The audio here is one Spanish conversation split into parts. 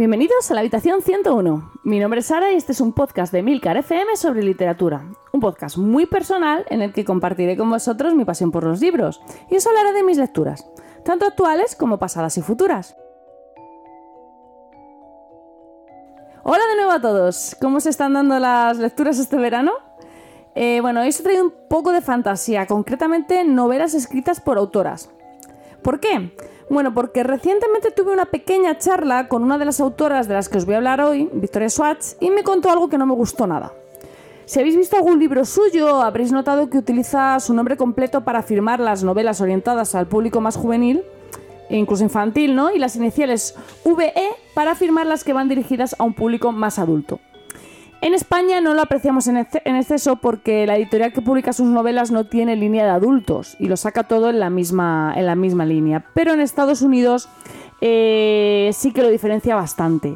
Bienvenidos a la habitación 101. Mi nombre es Sara y este es un podcast de Milcar FM sobre literatura. Un podcast muy personal en el que compartiré con vosotros mi pasión por los libros y os hablaré de mis lecturas, tanto actuales como pasadas y futuras. Hola de nuevo a todos. ¿Cómo se están dando las lecturas este verano? Eh, bueno, hoy os he traído un poco de fantasía, concretamente novelas escritas por autoras. ¿Por qué? Bueno, porque recientemente tuve una pequeña charla con una de las autoras de las que os voy a hablar hoy, Victoria Swatch, y me contó algo que no me gustó nada. Si habéis visto algún libro suyo, habréis notado que utiliza su nombre completo para firmar las novelas orientadas al público más juvenil, e incluso infantil, ¿no? Y las iniciales VE para firmar las que van dirigidas a un público más adulto. En España no lo apreciamos en exceso porque la editorial que publica sus novelas no tiene línea de adultos y lo saca todo en la misma, en la misma línea. Pero en Estados Unidos eh, sí que lo diferencia bastante.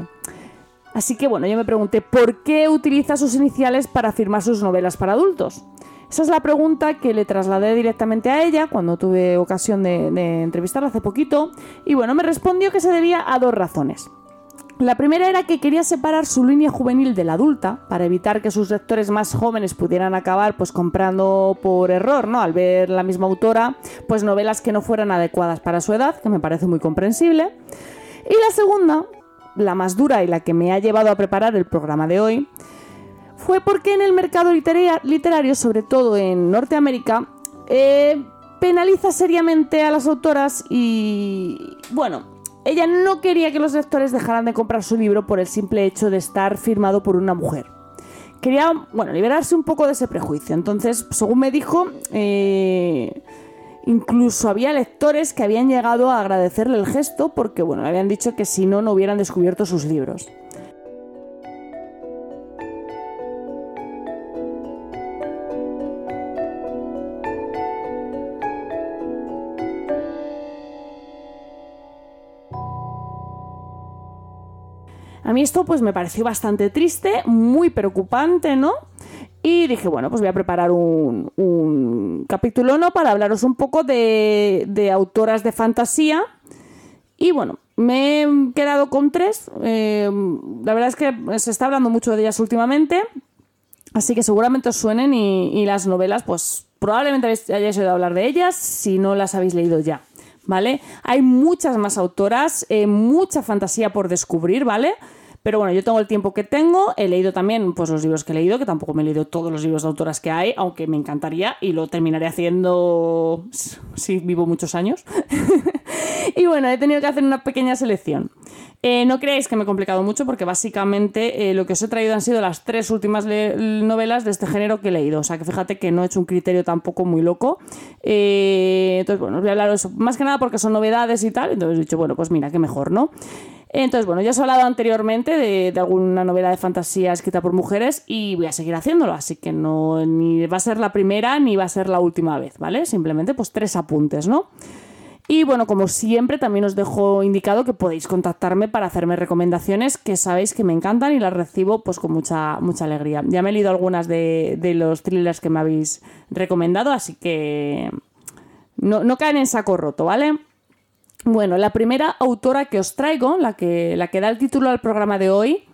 Así que bueno, yo me pregunté, ¿por qué utiliza sus iniciales para firmar sus novelas para adultos? Esa es la pregunta que le trasladé directamente a ella cuando tuve ocasión de, de entrevistarla hace poquito. Y bueno, me respondió que se debía a dos razones. La primera era que quería separar su línea juvenil de la adulta para evitar que sus lectores más jóvenes pudieran acabar pues comprando por error, ¿no? Al ver la misma autora, pues novelas que no fueran adecuadas para su edad, que me parece muy comprensible. Y la segunda, la más dura y la que me ha llevado a preparar el programa de hoy, fue porque en el mercado literario, sobre todo en Norteamérica, eh, penaliza seriamente a las autoras y, bueno, ella no quería que los lectores dejaran de comprar su libro por el simple hecho de estar firmado por una mujer. Quería, bueno, liberarse un poco de ese prejuicio. Entonces, según me dijo, eh, incluso había lectores que habían llegado a agradecerle el gesto porque, bueno, le habían dicho que si no, no hubieran descubierto sus libros. Mí esto pues me pareció bastante triste, muy preocupante, ¿no? Y dije, bueno, pues voy a preparar un, capítulo, ¿no? Para hablaros un poco de, autoras de fantasía. Y bueno, me he quedado con tres. Eh, la verdad es que se está hablando mucho de ellas últimamente. Así que seguramente os suenen y, las novelas, pues probablemente hayáis oído hablar de ellas si no las habéis leído ya. ¿vale? Hay muchas más autoras, eh, mucha fantasía por descubrir, ¿vale? Pero bueno, yo tengo el tiempo que tengo, he leído también pues, los libros que he leído, que tampoco me he leído todos los libros de autoras que hay, aunque me encantaría y lo terminaré haciendo si vivo muchos años. y bueno, he tenido que hacer una pequeña selección. Eh, no creáis que me he complicado mucho porque básicamente eh, lo que os he traído han sido las tres últimas novelas de este género que he leído. O sea que fíjate que no he hecho un criterio tampoco muy loco. Eh, entonces, bueno, os voy a hablar de eso. Más que nada porque son novedades y tal. Entonces he dicho, bueno, pues mira, qué mejor, ¿no? Entonces, bueno, ya os he hablado anteriormente de, de, alguna novela de fantasía escrita por mujeres y voy a seguir haciéndolo, así que no ni va a ser la primera ni va a ser la última vez, ¿vale? Simplemente pues tres apuntes, ¿no? Y bueno, como siempre, también os dejo indicado que podéis contactarme para hacerme recomendaciones que sabéis que me encantan y las recibo pues con mucha, mucha alegría. Ya me he leído algunas de, los thrillers que me habéis recomendado, así que no, no caen en saco roto, ¿vale? Bueno, la primera autora que os traigo, la que, la que da el título al programa de hoy,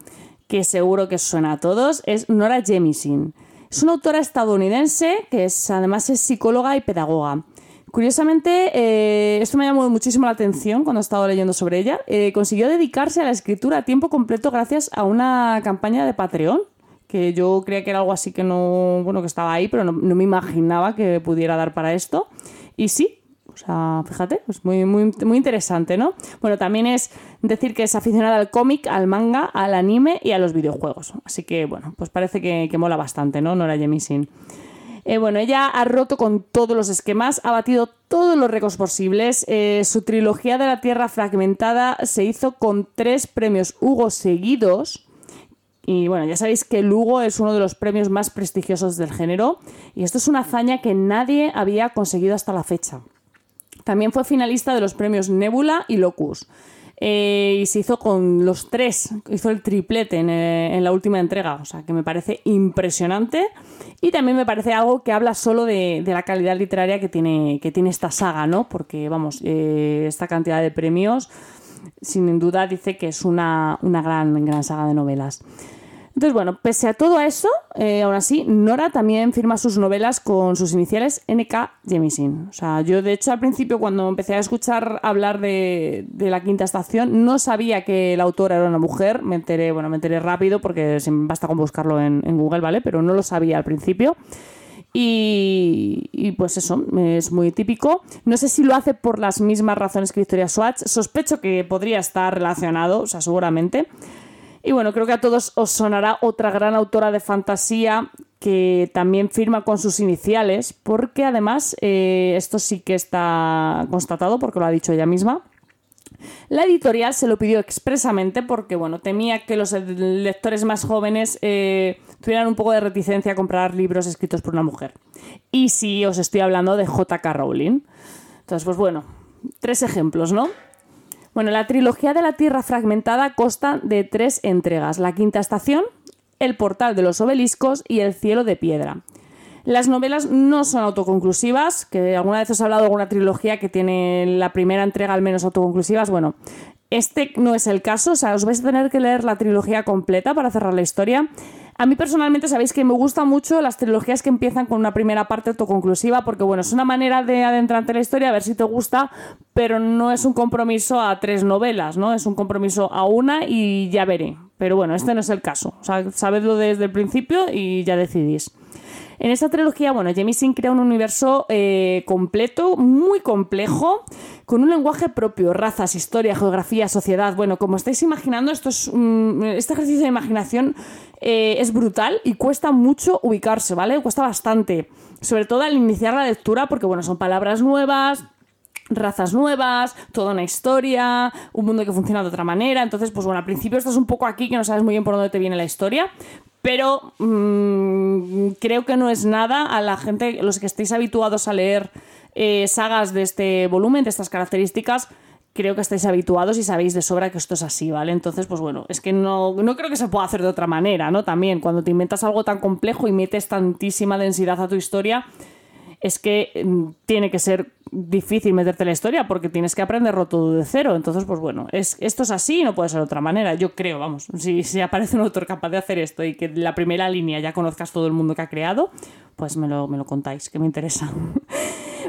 que seguro que suena a todos, es Nora Jemisin. Es una autora estadounidense que es, además es psicóloga y pedagoga. Curiosamente, eh, esto me llamó muchísimo la atención cuando he estado leyendo sobre ella. Eh, consiguió dedicarse a la escritura a tiempo completo gracias a una campaña de Patreon, que yo creía que era algo así que no, bueno, que estaba ahí, pero no, me imaginaba que pudiera dar para esto. Y sí, sea, fíjate, es muy, muy, muy interesante, ¿no? Bueno, también es decir que es aficionada al cómic, al manga, al anime y a los videojuegos. Así que, bueno, pues parece que, que mola bastante, ¿no? Nora Jemisin. Eh, bueno, ella ha roto con todos los esquemas, ha batido todos los récords posibles. Eh, su trilogía de la Tierra Fragmentada se hizo con tres premios Hugo seguidos. Y bueno, ya sabéis que el Hugo es uno de los premios más prestigiosos del género. Y esto es una hazaña que nadie había conseguido hasta la fecha. También fue finalista de los premios Nebula y Locus. Eh, y se hizo con los tres, hizo el triplete eh, en, la última entrega, o sea que me parece impresionante y también me parece algo que habla solo de, la calidad literaria que tiene, que tiene esta saga, ¿no? Porque, vamos, eh, esta cantidad de premios sin duda dice que es una, una gran, gran saga de novelas. Entonces, bueno, pese a todo eso, eh, aún así, Nora también firma sus novelas con sus iniciales NK Jemisin. O sea, yo de hecho al principio cuando empecé a escuchar hablar de, la quinta estación, no sabía que la autora era una mujer. Me enteré, bueno, me enteré rápido porque basta con buscarlo en, Google, ¿vale? Pero no lo sabía al principio. Y, y, pues eso, es muy típico. No sé si lo hace por las mismas razones que Victoria Swatch. Sospecho que podría estar relacionado, o sea, seguramente. Y bueno, creo que a todos os sonará otra gran autora de fantasía que también firma con sus iniciales, porque además eh, esto sí que está constatado, porque lo ha dicho ella misma. La editorial se lo pidió expresamente porque, bueno, temía que los lectores más jóvenes eh, tuvieran un poco de reticencia a comprar libros escritos por una mujer. Y sí, os estoy hablando de J.K. Rowling. Entonces, pues bueno, tres ejemplos, ¿no? Bueno, la trilogía de la Tierra Fragmentada consta de tres entregas: La Quinta Estación, El Portal de los Obeliscos y El Cielo de Piedra. Las novelas no son autoconclusivas, que alguna vez os he hablado de alguna trilogía que tiene la primera entrega al menos autoconclusivas. Bueno, este no es el caso, o sea, os vais a tener que leer la trilogía completa para cerrar la historia. A mí personalmente sabéis que me gustan mucho las trilogías que empiezan con una primera parte autoconclusiva, porque bueno, es una manera de adentrarte en la historia, a ver si te gusta, pero no es un compromiso a tres novelas, ¿no? Es un compromiso a una y ya veré. Pero bueno, este no es el caso. O sea, sabedlo desde el principio y ya decidís. En esta trilogía, bueno, Sin crea un universo eh, completo, muy complejo, con un lenguaje propio, razas, historia, geografía, sociedad. Bueno, como estáis imaginando, esto es este ejercicio de imaginación eh, es brutal y cuesta mucho ubicarse, ¿vale? Cuesta bastante. Sobre todo al iniciar la lectura, porque bueno, son palabras nuevas, razas nuevas, toda una historia, un mundo que funciona de otra manera. Entonces, pues bueno, al principio estás un poco aquí que no sabes muy bien por dónde te viene la historia, pero mm, creo que no es nada a la gente, los que estéis habituados a leer eh, sagas de este volumen, de estas características, creo que estáis habituados y sabéis de sobra que esto es así, ¿vale? Entonces, pues bueno, es que no, no creo que se pueda hacer de otra manera, ¿no? También, cuando te inventas algo tan complejo y metes tantísima densidad a tu historia, es que mm, tiene que ser difícil meterte la historia porque tienes que aprenderlo todo de cero. Entonces, pues bueno, es, esto es así y no puede ser de otra manera. Yo creo, vamos, si, si aparece un autor capaz de hacer esto y que la primera línea ya conozcas todo el mundo que ha creado, pues me lo, me lo contáis, que me interesa.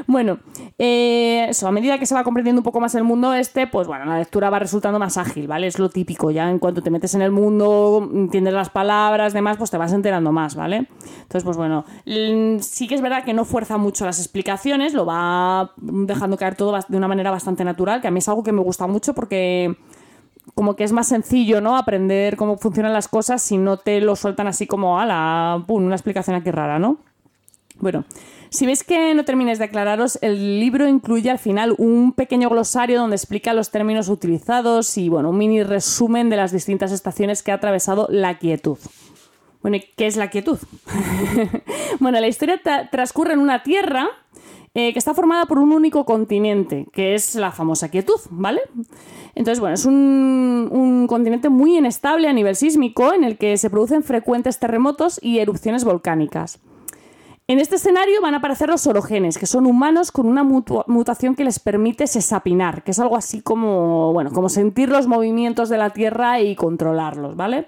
Bueno, eh, eso, a medida que se va comprendiendo un poco más el mundo este, pues bueno, la lectura va resultando más ágil, ¿vale? Es lo típico, ya en cuanto te metes en el mundo, entiendes las palabras, demás, pues te vas enterando más, ¿vale? Entonces, pues bueno, sí que es verdad que no fuerza mucho las explicaciones, lo va dejando caer todo de una manera bastante natural, que a mí es algo que me gusta mucho porque como que es más sencillo, ¿no? Aprender cómo funcionan las cosas si no te lo sueltan así como, a la, una explicación aquí rara, ¿no? Bueno, si veis que no terminéis de aclararos, el libro incluye al final un pequeño glosario donde explica los términos utilizados y bueno, un mini resumen de las distintas estaciones que ha atravesado la quietud. Bueno, qué es la quietud? bueno, la historia transcurre en una tierra eh, que está formada por un único continente, que es la famosa quietud, ¿vale? Entonces, bueno, es un, un, continente muy inestable a nivel sísmico en el que se producen frecuentes terremotos y erupciones volcánicas. En este escenario van a aparecer los orogenes, que son humanos con una mutación que les permite sesapinar, que es algo así como, bueno, como sentir los movimientos de la Tierra y controlarlos, ¿vale?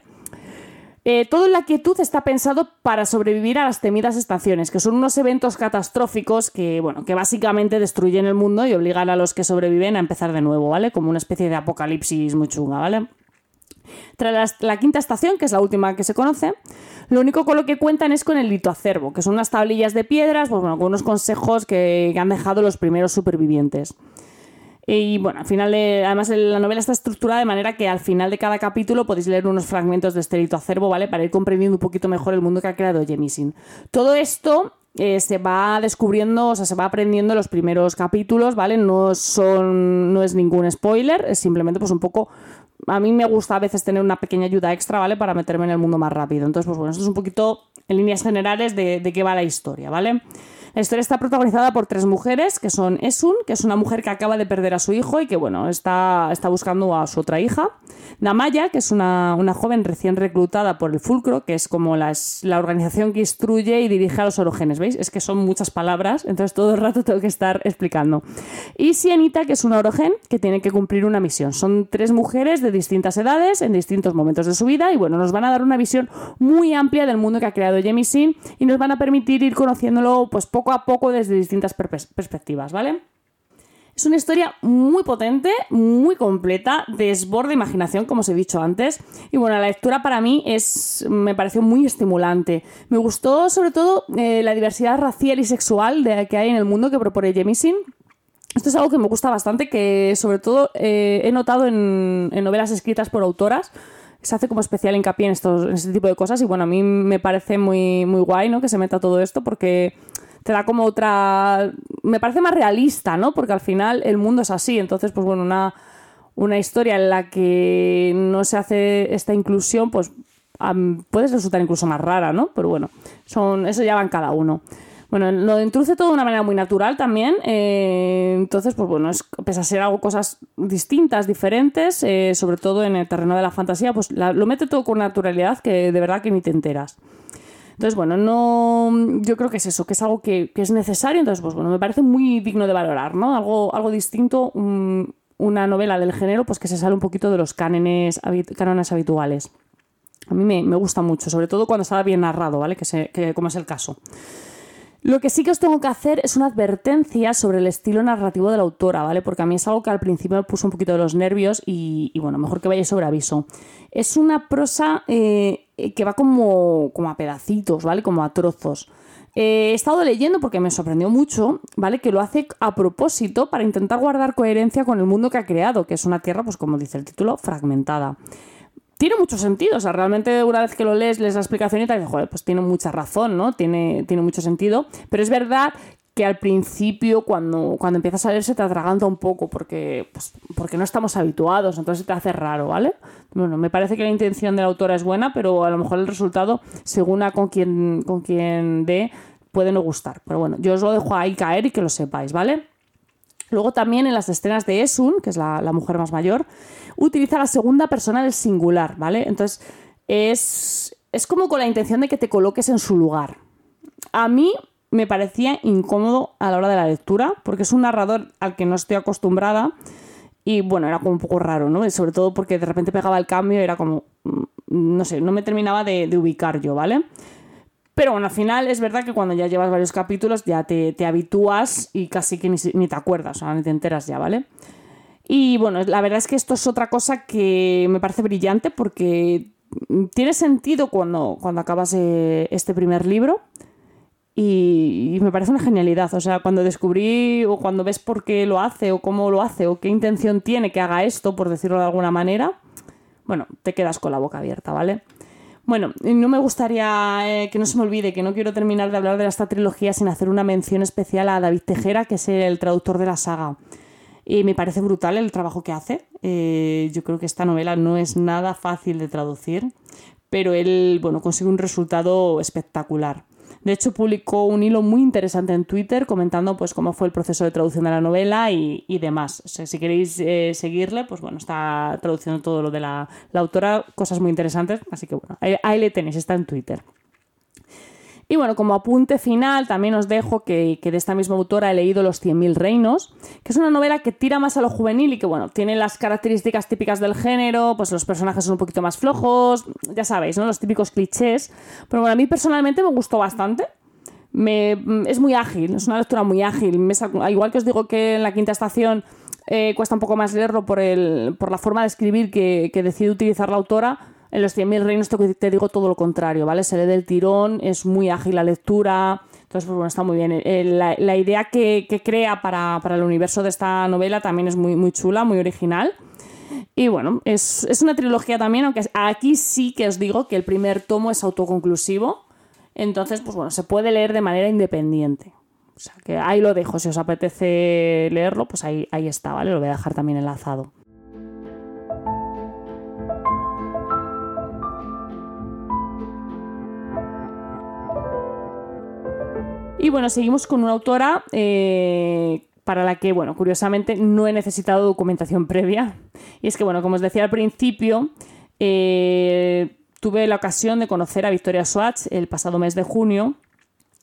Eh, todo en la quietud está pensado para sobrevivir a las temidas estaciones, que son unos eventos catastróficos que, bueno, que básicamente destruyen el mundo y obligan a los que sobreviven a empezar de nuevo, ¿vale? Como una especie de apocalipsis muy chunga, ¿vale? Tras la, quinta estación, que es la última que se conoce, lo único con lo que cuentan es con el litoacervo, que son unas tablillas de piedras, pues bueno, con unos consejos que, han dejado los primeros supervivientes. Y bueno, al final, además la novela está estructurada de manera que al final de cada capítulo podéis leer unos fragmentos de este litoacervo, ¿vale? Para ir comprendiendo un poquito mejor el mundo que ha creado Jemisin. Todo esto eh, se va descubriendo, o sea, se va aprendiendo en los primeros capítulos, ¿vale? No son, no es ningún spoiler, es simplemente pues un poco a mí me gusta a veces tener una pequeña ayuda extra, ¿vale? Para meterme en el mundo más rápido. Entonces, pues bueno, esto es un poquito en líneas generales de, qué va la historia, ¿vale? La historia está protagonizada por tres mujeres, que son Esun, que es una mujer que acaba de perder a su hijo y que, bueno, está, está buscando a su otra hija. Namaya, que es una, joven recién reclutada por el Fulcro, que es como la, la organización que instruye y dirige a los orogenes, ¿veis? Es que son muchas palabras, entonces todo el rato tengo que estar explicando. Y Sienita, que es una orogen que tiene que cumplir una misión. Son tres mujeres de distintas edades, en distintos momentos de su vida, y bueno, nos van a dar una visión muy amplia del mundo que ha creado Jemisin y nos van a permitir ir conociéndolo pues poco a poco desde distintas perspectivas, ¿vale? Es una historia muy potente, muy completa, desborde imaginación, como os he dicho antes. Y bueno, la lectura para mí es, me pareció muy estimulante. Me gustó sobre todo eh, la diversidad racial y sexual de, que hay en el mundo que propone Jemisin. Esto es algo que me gusta bastante, que sobre todo eh, he notado en, novelas escritas por autoras se hace como especial hincapié en, estos, en este tipo de cosas y bueno, a mí me parece muy, muy guay ¿no? que se meta todo esto porque te da como otra... Me parece más realista, ¿no? Porque al final el mundo es así, entonces pues bueno, una, una historia en la que no se hace esta inclusión, pues puede resultar incluso más rara, ¿no? Pero bueno, son, eso ya va en cada uno. Bueno, lo introduce todo de una manera muy natural también. Eh, entonces, pues bueno, es, pese a ser algo cosas distintas, diferentes, eh, sobre todo en el terreno de la fantasía, pues lo mete todo con naturalidad que de verdad que ni te enteras. Entonces, bueno, no. Yo creo que es eso, que es algo que, es necesario. Entonces, pues bueno, me parece muy digno de valorar, ¿no? Algo, algo distinto, una novela del género, pues que se sale un poquito de los cánones, cánones habituales. A mí me, gusta mucho, sobre todo cuando está bien narrado, ¿vale? Que, que como es el caso. Lo que sí que os tengo que hacer es una advertencia sobre el estilo narrativo de la autora, ¿vale? Porque a mí es algo que al principio me puso un poquito de los nervios y, bueno, mejor que vayáis sobre aviso. Es una prosa eh, que va como, como a pedacitos, ¿vale? Como a trozos. Eh, he estado leyendo porque me sorprendió mucho, ¿vale? Que lo hace a propósito para intentar guardar coherencia con el mundo que ha creado, que es una tierra, pues como dice el título, fragmentada tiene mucho sentido. O sea, realmente una vez que lo lees, lees la explicación y te dices, joder, pues tiene mucha razón, ¿no? Tiene, tiene mucho sentido. Pero es verdad que al principio, cuando, cuando empiezas a leer, se te atraganta un poco porque, pues, porque no estamos habituados, entonces te hace raro, ¿vale? Bueno, me parece que la intención de la autora es buena, pero a lo mejor el resultado, según a con quien, con quien dé, puede no gustar. Pero bueno, yo os lo dejo ahí caer y que lo sepáis, ¿vale? Luego también en las escenas de Esun, que es la, mujer más mayor, utiliza la segunda persona del singular, ¿vale? Entonces es, es como con la intención de que te coloques en su lugar. A mí me parecía incómodo a la hora de la lectura, porque es un narrador al que no estoy acostumbrada y bueno, era como un poco raro, ¿no? Sobre todo porque de repente pegaba el cambio y era como, mm, no sé, no me terminaba de, de ubicar yo, ¿vale? Pero bueno, al final es verdad que cuando ya llevas varios capítulos ya te, habitúas y casi que ni, te acuerdas, o sea, ni te enteras ya, ¿vale? Y bueno, la verdad es que esto es otra cosa que me parece brillante porque tiene sentido cuando, cuando acabas eh, este primer libro y, me parece una genialidad. O sea, cuando descubrí o cuando ves por qué lo hace o cómo lo hace o qué intención tiene que haga esto, por decirlo de alguna manera, bueno, te quedas con la boca abierta, ¿vale? Bueno, no me gustaría eh, que no se me olvide que no quiero terminar de hablar de esta trilogía sin hacer una mención especial a David Tejera, que es el traductor de la saga. Y me parece brutal el trabajo que hace. Eh, yo creo que esta novela no es nada fácil de traducir, pero él bueno, consigue un resultado espectacular. De hecho, publicó un hilo muy interesante en Twitter comentando pues, cómo fue el proceso de traducción de la novela y, demás. si queréis eh, seguirle, pues bueno, está traduciendo todo lo de la, autora, cosas muy interesantes. Así que bueno, ahí, le tenéis, está en Twitter. Y bueno, como apunte final, también os dejo que, de esta misma autora he leído Los 100.000 Reinos, que es una novela que tira más a lo juvenil y que, bueno, tiene las características típicas del género, pues los personajes son un poquito más flojos, ya sabéis, ¿no? Los típicos clichés. Pero bueno, a mí personalmente me gustó bastante. Me, es muy ágil, es una lectura muy ágil. igual que os digo que en la quinta estación eh, cuesta un poco más leerlo por, el, por la forma de escribir que, que decide utilizar la autora en los 100.000 reinos te digo todo lo contrario, ¿vale? Se lee del tirón, es muy ágil la lectura, entonces, pues bueno, está muy bien. Eh, la, idea que, crea para, el universo de esta novela también es muy, chula, muy original. Y bueno, es, una trilogía también, aunque aquí sí que os digo que el primer tomo es autoconclusivo. Entonces, pues bueno, se puede leer de manera independiente. O sea, que ahí lo dejo. Si os apetece leerlo, pues ahí, ahí está, ¿vale? Lo voy a dejar también enlazado. Y bueno, seguimos con una autora eh, para la que, bueno, curiosamente no he necesitado documentación previa. Y es que, bueno, como os decía al principio, eh, tuve la ocasión de conocer a Victoria Swatch el pasado mes de junio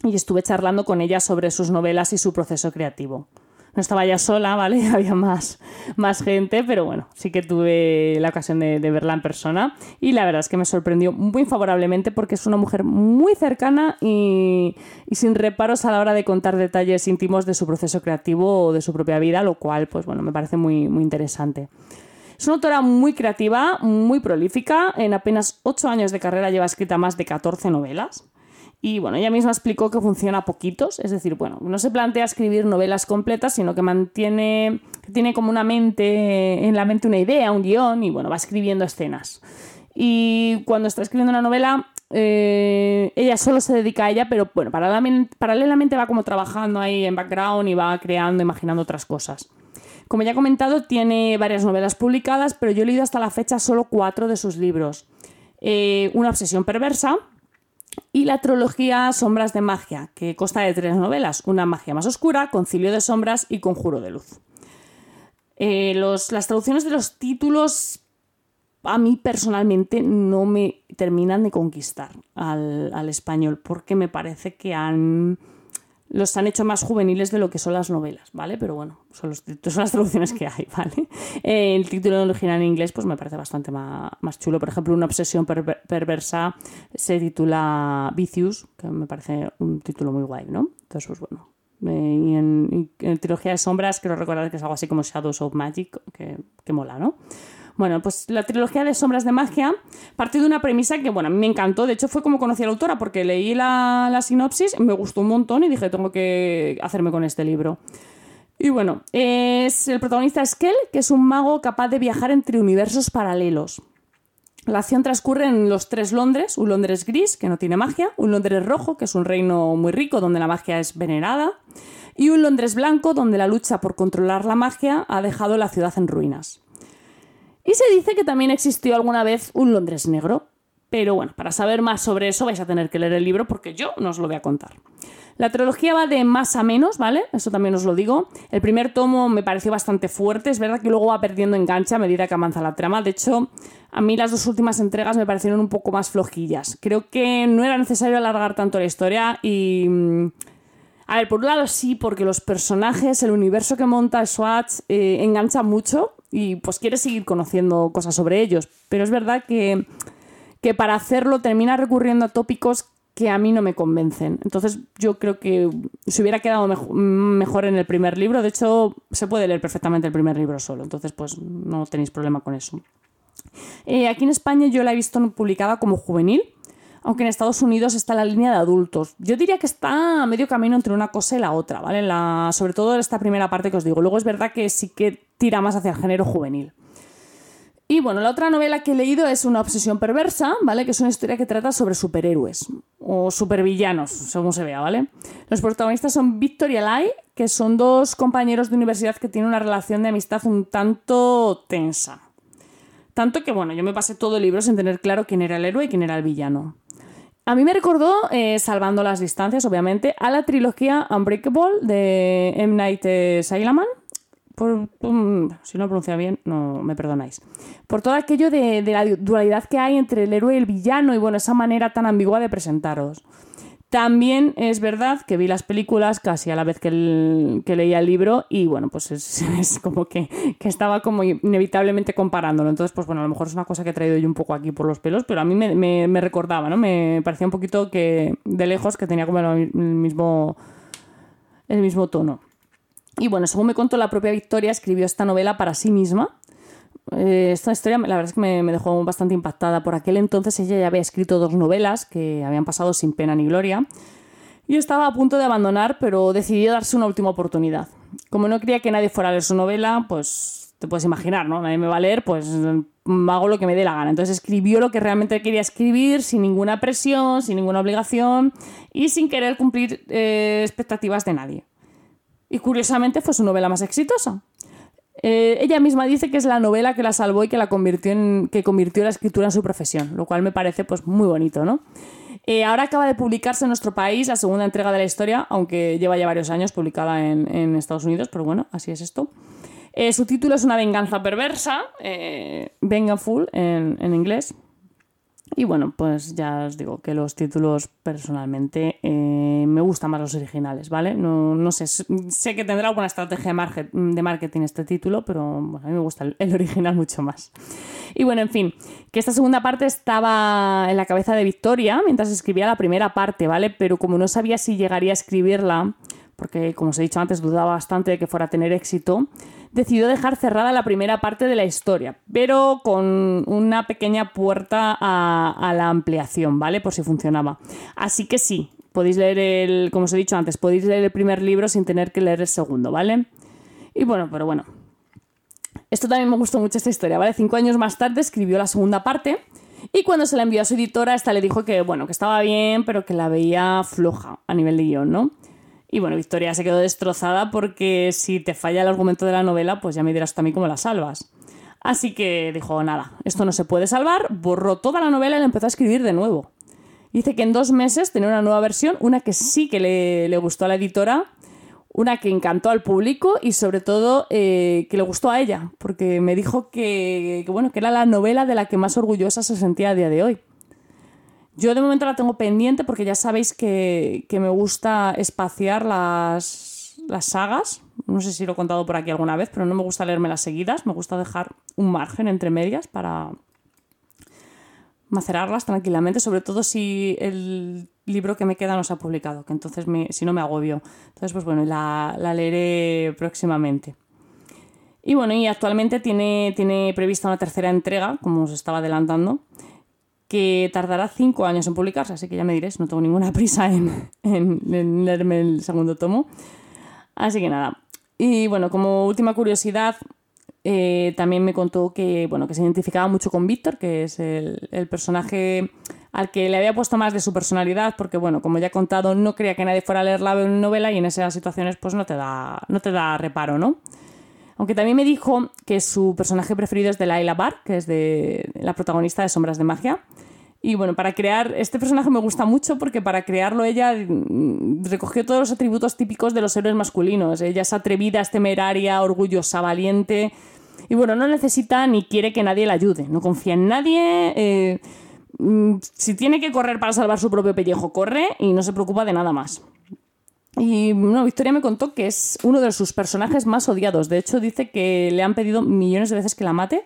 y estuve charlando con ella sobre sus novelas y su proceso creativo. No estaba ya sola, ¿vale? Había más, más gente, pero bueno, sí que tuve la ocasión de, verla en persona y la verdad es que me sorprendió muy favorablemente porque es una mujer muy cercana y, sin reparos a la hora de contar detalles íntimos de su proceso creativo o de su propia vida, lo cual, pues bueno, me parece muy, muy interesante. Es una autora muy creativa, muy prolífica. En apenas 8 años de carrera lleva escrita más de 14 novelas. Y bueno, ella misma explicó que funciona a poquitos, es decir, bueno, no se plantea escribir novelas completas, sino que mantiene, tiene como una mente, en la mente una idea, un guion, y bueno, va escribiendo escenas. Y cuando está escribiendo una novela, eh, ella solo se dedica a ella, pero bueno, paralelamente, va como trabajando ahí en background y va creando, imaginando otras cosas. Como ya he comentado, tiene varias novelas publicadas, pero yo he leído hasta la fecha solo cuatro de sus libros. Eh, una obsesión perversa, y la trilogía Sombras de Magia, que consta de tres novelas, Una magia más oscura, Concilio de Sombras y Conjuro de Luz. Eh, las traducciones de los títulos a mí personalmente no me terminan de conquistar al español porque me parece que han los han hecho más juveniles de lo que son las novelas, ¿vale? Pero bueno, son, los, son las traducciones que hay, ¿vale? Eh, el título original en inglés pues me parece bastante más, chulo. Por ejemplo, Una obsesión perversa se titula Vicious, que me parece un título muy guay, ¿no? Entonces, pues bueno. Eh, y, en, en, Trilogía de Sombras quiero recordar que es algo así como Shadows of Magic, que, que mola, ¿no? Bueno, pues la trilogía de Sombras de Magia parte de una premisa que, bueno, a mí me encantó. De hecho, fue como conocí a la autora, porque leí la, la sinopsis, me gustó un montón y dije, tengo que hacerme con este libro. Y bueno, es el protagonista es que es un mago capaz de viajar entre universos paralelos. La acción transcurre en los tres Londres, un Londres gris, que no tiene magia, un Londres rojo, que es un reino muy rico donde la magia es venerada, y un Londres blanco, donde la lucha por controlar la magia ha dejado la ciudad en ruinas. Y se dice que también existió alguna vez un Londres negro. Pero bueno, para saber más sobre eso vais a tener que leer el libro porque yo no os lo voy a contar. La trilogía va de más a menos, ¿vale? Eso también os lo digo. El primer tomo me pareció bastante fuerte, es verdad que luego va perdiendo enganche a medida que avanza la trama. De hecho, a mí las dos últimas entregas me parecieron un poco más flojillas. Creo que no era necesario alargar tanto la historia y... Mm, a ver, por un lado sí, porque los personajes, el universo que monta Swatch eh, engancha mucho y pues quieres seguir conociendo cosas sobre ellos. Pero es verdad que, que para hacerlo termina recurriendo a tópicos que a mí no me convencen. Entonces yo creo que se hubiera quedado mejor en el primer libro. De hecho, se puede leer perfectamente el primer libro solo. Entonces, pues no tenéis problema con eso. Eh, aquí en España yo la he visto publicada como juvenil aunque en Estados Unidos está la línea de adultos. Yo diría que está a medio camino entre una cosa y la otra, ¿vale? Sobre todo esta primera parte que os digo. Luego es verdad que sí que tira más hacia el género juvenil. Y bueno, la otra novela que he leído es Una obsesión perversa, ¿vale? Que es una historia que trata sobre superhéroes o supervillanos, según se vea, ¿vale? Los protagonistas son Victor y que son dos compañeros de universidad que tienen una relación de amistad un tanto tensa. Tanto que, bueno, yo me pasé todo el libro sin tener claro quién era el héroe y quién era el villano. A mí me recordó, eh, salvando las distancias, obviamente, a la trilogía Unbreakable de M. Night Shyamalan. Por, si no pronuncia bien, no me perdonáis. Por todo aquello de, de la dualidad que hay entre el héroe y el villano y, bueno, esa manera tan ambigua de presentaros. También es verdad que vi las películas casi a la vez que, leía el libro y bueno, pues es, como que, estaba como inevitablemente comparándolo. Entonces, pues bueno, a lo mejor es una cosa que he traído yo un poco aquí por los pelos, pero a mí me, recordaba, ¿no? Me parecía un poquito que de lejos que tenía como el mismo, el mismo tono. Y bueno, según me contó la propia Victoria, escribió esta novela para sí misma eh, esta historia la verdad es que me, dejó bastante impactada. Por aquel entonces ella ya había escrito dos novelas que habían pasado sin pena ni gloria y estaba a punto de abandonar, pero decidió darse una última oportunidad. Como no quería que nadie fuera a leer su novela, pues te puedes imaginar, ¿no? Nadie me va a leer, pues hago lo que me dé la gana. Entonces escribió lo que realmente quería escribir, sin ninguna presión, sin ninguna obligación y sin querer cumplir eh, expectativas de nadie. Y curiosamente fue su novela más exitosa. Eh, ella misma dice que es la novela que la salvó y que la convirtió en que convirtió la escritura en su profesión, lo cual me parece pues muy bonito, ¿no? Eh, ahora acaba de publicarse en nuestro país la segunda entrega de la historia, aunque lleva ya varios años publicada en, Estados Unidos, pero bueno, así es esto. Eh, su título es Una venganza perversa, Vengeful en, en inglés. Y bueno, pues ya os digo que los títulos personalmente eh, me gustan más los originales, ¿vale? No, no sé, sé que tendrá alguna estrategia de marketing este título, pero a mí me gusta el, original mucho más. Y bueno, en fin, que esta segunda parte estaba en la cabeza de Victoria mientras escribía la primera parte, ¿vale? Pero como no sabía si llegaría a escribirla, porque como os he dicho antes dudaba bastante de que fuera a tener éxito, decidió dejar cerrada la primera parte de la historia, pero con una pequeña puerta a, la ampliación, ¿vale? Por si funcionaba. Así que sí, podéis leer el, como os he dicho antes, podéis leer el primer libro sin tener que leer el segundo, ¿vale? Y bueno, pero bueno. Esto también me gustó mucho esta historia, ¿vale? Cinco años más tarde escribió la segunda parte y cuando se la envió a su editora, esta le dijo que, bueno, que estaba bien, pero que la veía floja a nivel de guion, ¿no? Y bueno, Victoria se quedó destrozada porque si te falla el argumento de la novela, pues ya me dirás también cómo la salvas. Así que dijo, nada, esto no se puede salvar, borró toda la novela y la empezó a escribir de nuevo. Dice que en dos meses tenía una nueva versión, una que sí que le, gustó a la editora, una que encantó al público y sobre todo eh, que le gustó a ella, porque me dijo que, que, bueno, que era la novela de la que más orgullosa se sentía a día de hoy. Yo de momento la tengo pendiente porque ya sabéis que, me gusta espaciar las, las sagas. No sé si lo he contado por aquí alguna vez, pero no me gusta leerme las seguidas. Me gusta dejar un margen entre medias para macerarlas tranquilamente, sobre todo si el libro que me queda no se ha publicado, que entonces si no me agobio. Entonces, pues bueno, la, la leeré próximamente. Y bueno, y actualmente tiene, tiene prevista una tercera entrega, como os estaba adelantando que tardará cinco años en publicarse, así que ya me diréis, no tengo ninguna prisa en, leerme el segundo tomo. Así que nada. Y bueno, como última curiosidad, eh, también me contó que, bueno, que se identificaba mucho con Víctor, que es el, personaje al que le había puesto más de su personalidad, porque bueno, como ya he contado, no quería que nadie fuera a leer la novela y en esas situaciones pues no te da, no te da reparo, ¿no? Aunque también me dijo que su personaje preferido es de Laila Bar, que es de la protagonista de Sombras de Magia. Y bueno, para crear este personaje me gusta mucho porque para crearlo ella mm, recogió todos los atributos típicos de los héroes masculinos. Ella es atrevida, es temeraria, orgullosa, valiente. Y bueno, no necesita ni quiere que nadie la ayude. No confía en nadie. Eh, mm, si tiene que correr para salvar su propio pellejo, corre y no se preocupa de nada más. Y bueno, Victoria me contó que es uno de sus personajes más odiados. De hecho, dice que le han pedido millones de veces que la mate.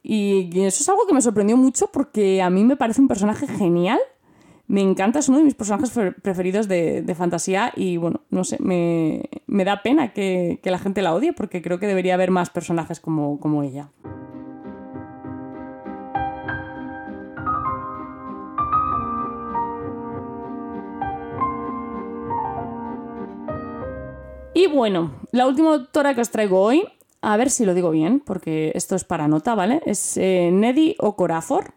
Y eso es algo que me sorprendió mucho porque a mí me parece un personaje genial. Me encanta, es uno de mis personajes preferidos de, fantasía y bueno, no sé, me, da pena que, la gente la odie porque creo que debería haber más personajes como, como ella. Y bueno, la última autora que os traigo hoy, a ver si lo digo bien, porque esto es para nota, ¿vale? Es eh, Neddy Okorafor,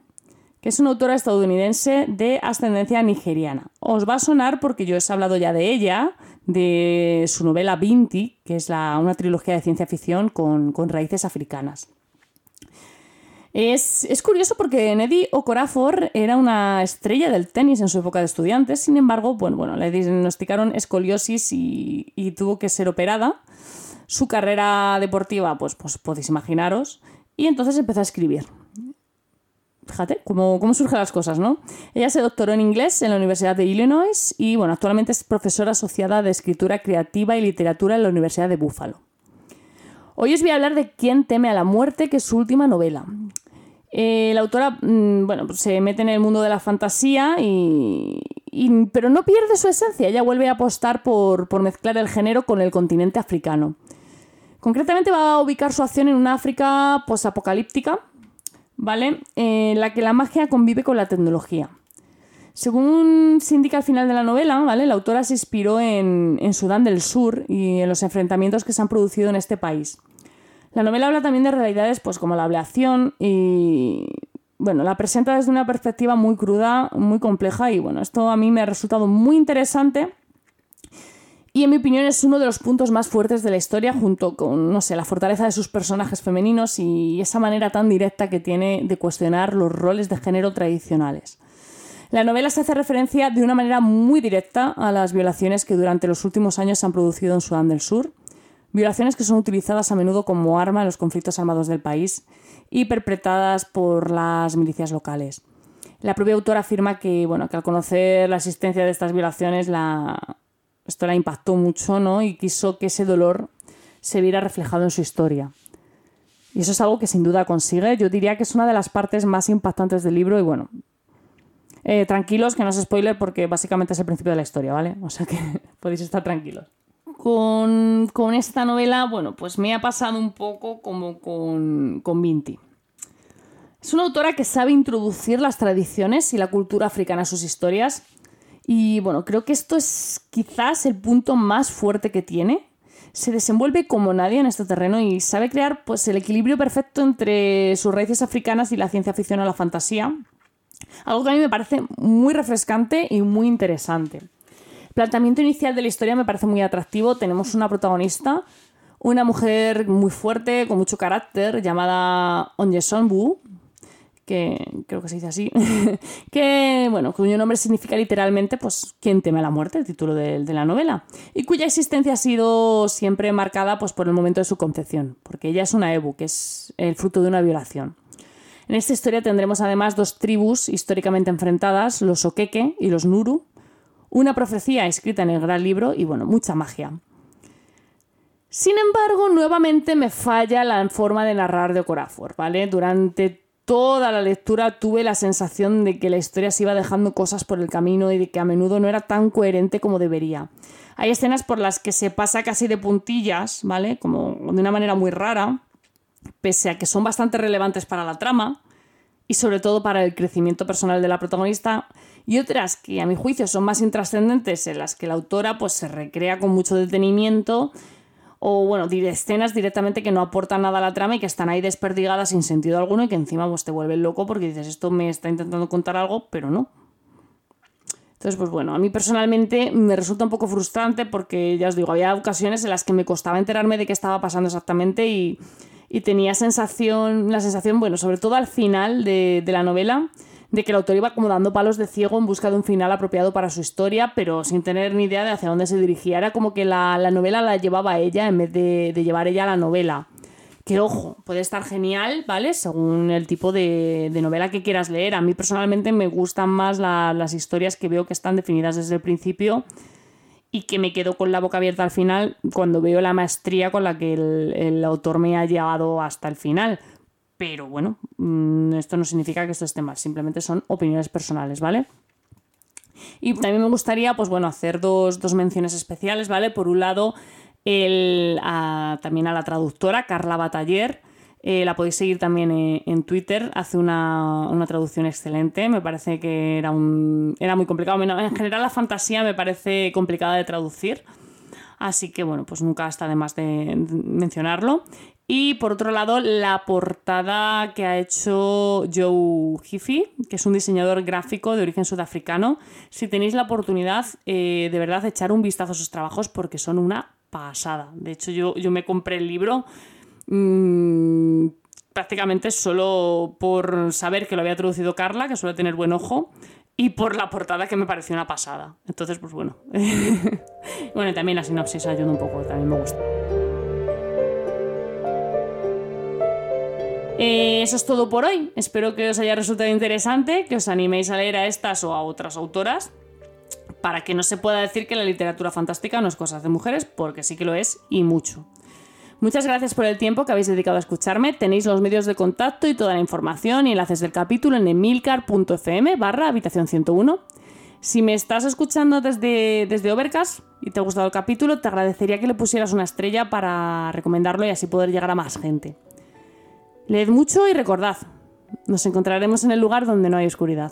que es una autora estadounidense de ascendencia nigeriana. Os va a sonar porque yo os he hablado ya de ella, de su novela Binti, que es una trilogía de ciencia ficción con raíces africanas. Es, curioso porque Neddy Okorafor era una estrella del tenis en su época de estudiantes, sin embargo, bueno, bueno le diagnosticaron escoliosis y, tuvo que ser operada. Su carrera deportiva, pues, pues podéis imaginaros, y entonces empezó a escribir. Fíjate cómo, cómo surgen las cosas, ¿no? Ella se doctoró en inglés en la Universidad de Illinois y, bueno, actualmente es profesora asociada de escritura creativa y literatura en la Universidad de Buffalo. Hoy os voy a hablar de Quién teme a la muerte, que es su última novela. Eh, la autora, mm, bueno, pues se mete en el mundo de la fantasía y, pero no pierde su esencia. Ella vuelve a apostar por, mezclar el género con el continente africano. Concretamente va a ubicar su acción en una África posapocalíptica, ¿vale? En la que la magia convive con la tecnología. Según se indica al final de la novela, ¿vale? La autora se inspiró en Sudán del Sur y en los enfrentamientos que se han producido en este país. La novela habla también de realidades pues, como la ablación y bueno, la presenta desde una perspectiva muy cruda, muy compleja y bueno, esto a mí me ha resultado muy interesante y en mi opinión es uno de los puntos más fuertes de la historia junto con, no sé, la fortaleza de sus personajes femeninos y esa manera tan directa que tiene de cuestionar los roles de género tradicionales. La novela se hace referencia de una manera muy directa a las violaciones que durante los últimos años se han producido en Sudán del Sur, violaciones que son utilizadas a menudo como arma en los conflictos armados del país y perpetradas por las milicias locales. La propia autora afirma que, bueno, que al conocer la existencia de estas violaciones, la... esto la impactó mucho ¿no? y quiso que ese dolor se viera reflejado en su historia. Y eso es algo que sin duda consigue. Yo diría que es una de las partes más impactantes del libro y bueno, eh, tranquilos que no es spoiler porque básicamente es el principio de la historia, ¿vale? O sea que podéis estar tranquilos. Con, esta novela, bueno, pues me ha pasado un poco como con, con Vinti. Es una autora que sabe introducir las tradiciones y la cultura africana a sus historias. Y bueno, creo que esto es quizás el punto más fuerte que tiene. Se desenvuelve como nadie en este terreno y sabe crear pues, el equilibrio perfecto entre sus raíces africanas y la ciencia ficción o la fantasía. Algo que a mí me parece muy refrescante y muy interesante. Planteamiento inicial de la historia me parece muy atractivo. Tenemos una protagonista, una mujer muy fuerte, con mucho carácter, llamada Onye Sonbu, que creo que se dice así, que, bueno, cuyo nombre significa literalmente, pues, quien teme a la muerte, el título de, la novela, y cuya existencia ha sido siempre marcada, pues, por el momento de su concepción, porque ella es una Ebu, que es el fruto de una violación. En esta historia tendremos además dos tribus históricamente enfrentadas, los Okeke y los Nuru, una profecía escrita en el gran libro y, bueno, mucha magia. Sin embargo, nuevamente me falla la forma de narrar de Okorafor, ¿vale? Durante toda la lectura tuve la sensación de que la historia se iba dejando cosas por el camino y de que a menudo no era tan coherente como debería. Hay escenas por las que se pasa casi de puntillas, ¿vale? Como de una manera muy rara, pese a que son bastante relevantes para la trama y sobre todo para el crecimiento personal de la protagonista, y otras que a mi juicio son más intrascendentes en las que la autora pues se recrea con mucho detenimiento o bueno, escenas directamente que no aportan nada a la trama y que están ahí desperdigadas sin sentido alguno y que encima pues, te vuelven loco porque dices, esto me está intentando contar algo, pero no. Entonces, pues bueno, a mí personalmente me resulta un poco frustrante porque, ya os digo, había ocasiones en las que me costaba enterarme de qué estaba pasando exactamente y, tenía sensación, la sensación, bueno, sobre todo al final de, de la novela, de que el autor iba como dando palos de ciego en busca de un final apropiado para su historia, pero sin tener ni idea de hacia dónde se dirigía. Era como que la, novela la llevaba ella en vez de, llevar ella la novela. Que ojo, puede estar genial, ¿vale? Según el tipo de, novela que quieras leer. A mí personalmente me gustan más las historias que veo que están definidas desde el principio y que me quedo con la boca abierta al final cuando veo la maestría con la que el, el autor me ha llevado hasta el final pero bueno, mm, esto no significa que esto esté mal, simplemente son opiniones personales, ¿vale? Y también me gustaría, pues bueno, hacer dos, menciones especiales, ¿vale? Por un lado, el, también a la traductora, Carla Bataller. Eh, la podéis seguir también eh, en Twitter, hace una, traducción excelente, me parece que era, un, era muy complicado. En general la fantasía me parece complicada de traducir, así que bueno, pues nunca está de más de mencionarlo. Y por otro lado, la portada que ha hecho Joe Hiffy, que es un diseñador gráfico de origen sudafricano. Si tenéis la oportunidad, eh, de verdad, echar un vistazo a sus trabajos porque son una pasada. De hecho, yo, yo me compré el libro mmm, prácticamente solo por saber que lo había traducido Carla, que suele tener buen ojo, y por la portada que me pareció una pasada. Entonces, pues bueno. bueno, también la sinopsis ayuda un poco, también me gusta. Eh, eso es todo por hoy. Espero que os haya resultado interesante, que os animéis a leer a estas o a otras autoras, para que no se pueda decir que la literatura fantástica no es cosa de mujeres, porque sí que lo es y mucho. Muchas gracias por el tiempo que habéis dedicado a escucharme. Tenéis los medios de contacto y toda la información y enlaces del capítulo en emilcar.fm barra habitación 101. Si me estás escuchando desde, desde Overcast y te ha gustado el capítulo, te agradecería que le pusieras una estrella para recomendarlo y así poder llegar a más gente. Leed mucho y recordad, nos encontraremos en el lugar donde no hay oscuridad.